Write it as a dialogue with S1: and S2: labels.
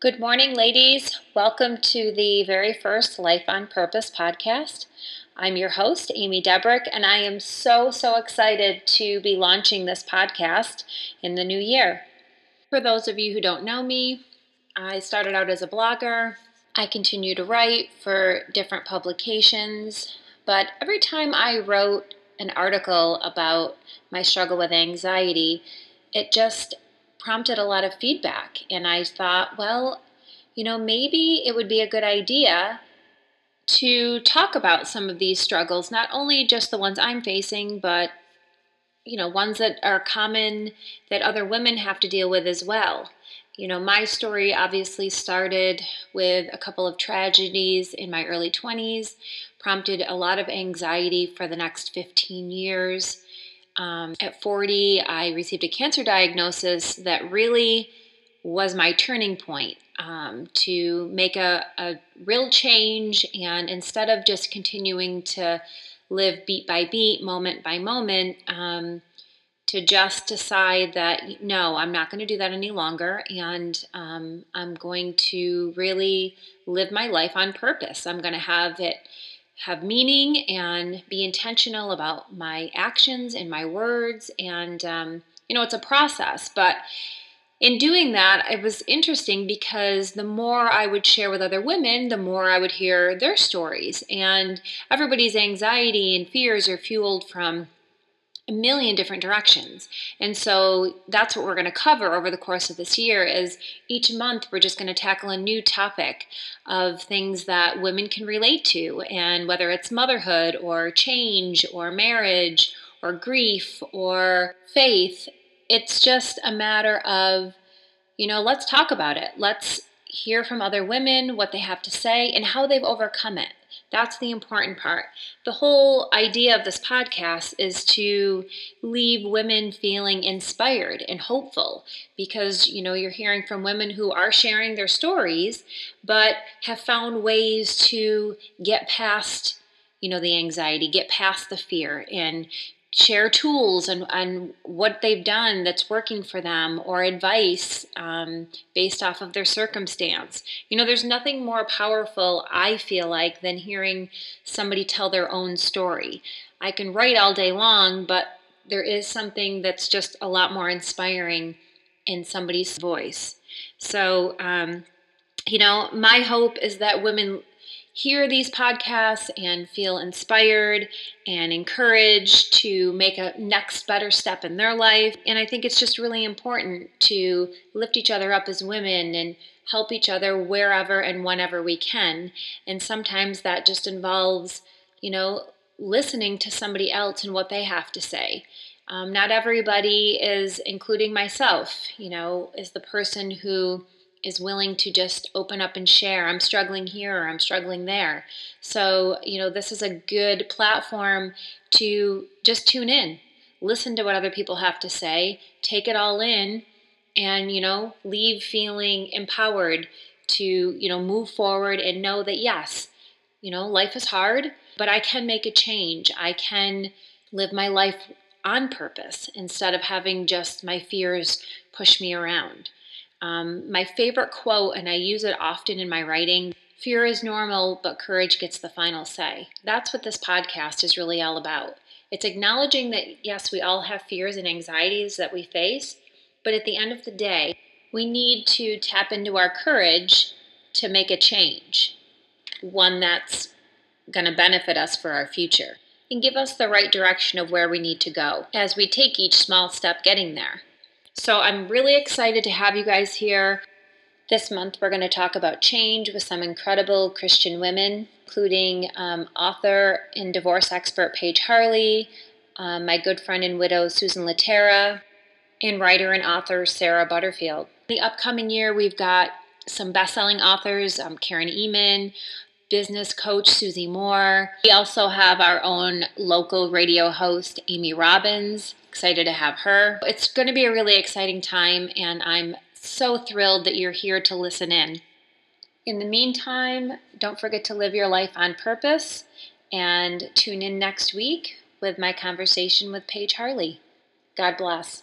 S1: Good morning, ladies. Welcome to the very first Life on Purpose podcast. I'm your host, Amy Debrucque, and I am so, so excited to be launching this podcast in the new year. For those of you who don't know me, I started out as a blogger. I continue to write for different publications, but every time I wrote an article about my struggle with anxiety, it just prompted a lot of feedback. And I thought, well, you know, maybe it would be a good idea to talk about some of these struggles, not only just the ones I'm facing, but you know, ones that are common that other women have to deal with as well. You know, my story obviously started with a couple of tragedies in my early 20s, prompted a lot of anxiety for the next 15 years. Um, at 40, I received a cancer diagnosis that really was my turning point um, to make a, a real change. And instead of just continuing to live beat by beat, moment by moment, um, to just decide that no, I'm not going to do that any longer, and um, I'm going to really live my life on purpose. I'm going to have it have meaning and be intentional about my actions and my words. And, um, you know, it's a process, but in doing that, it was interesting because the more I would share with other women, the more I would hear their stories. And everybody's anxiety and fears are fueled from a million different directions. And so that's what we're going to cover over the course of this year is each month we're just going to tackle a new topic of things that women can relate to and whether it's motherhood or change or marriage or grief or faith, it's just a matter of you know, let's talk about it. Let's hear from other women what they have to say and how they've overcome it. That's the important part. The whole idea of this podcast is to leave women feeling inspired and hopeful because, you know, you're hearing from women who are sharing their stories but have found ways to get past, you know, the anxiety, get past the fear and share tools and, and what they've done that's working for them or advice um, based off of their circumstance. You know, there's nothing more powerful, I feel like, than hearing somebody tell their own story. I can write all day long, but there is something that's just a lot more inspiring in somebody's voice. So, um, you know, my hope is that women hear these podcasts and feel inspired and encouraged to make a next better step in their life. And I think it's just really important to lift each other up as women and help each other wherever and whenever we can. And sometimes that just involves, you know, listening to somebody else and what they have to say. Um, not everybody is, including myself, you know, is the person who is willing to just open up and share. I'm struggling here or I'm struggling there. So, you know, this is a good platform to just tune in, listen to what other people have to say, take it all in, and, you know, leave feeling empowered to, you know, move forward and know that, yes, you know, life is hard, but I can make a change. I can live my life on purpose instead of having just my fears push me around. Um, my favorite quote, and I use it often in my writing fear is normal, but courage gets the final say. That's what this podcast is really all about. It's acknowledging that, yes, we all have fears and anxieties that we face, but at the end of the day, we need to tap into our courage to make a change, one that's going to benefit us for our future and give us the right direction of where we need to go as we take each small step getting there. So I'm really excited to have you guys here. This month we're going to talk about change with some incredible Christian women, including um, author and divorce expert Paige Harley, um, my good friend and widow Susan Laterra, and writer and author Sarah Butterfield. The upcoming year we've got some best-selling authors, um, Karen Ehman, business coach Susie Moore. We also have our own local radio host, Amy Robbins. Excited to have her. It's going to be a really exciting time, and I'm so thrilled that you're here to listen in. In the meantime, don't forget to live your life on purpose and tune in next week with my conversation with Paige Harley. God bless.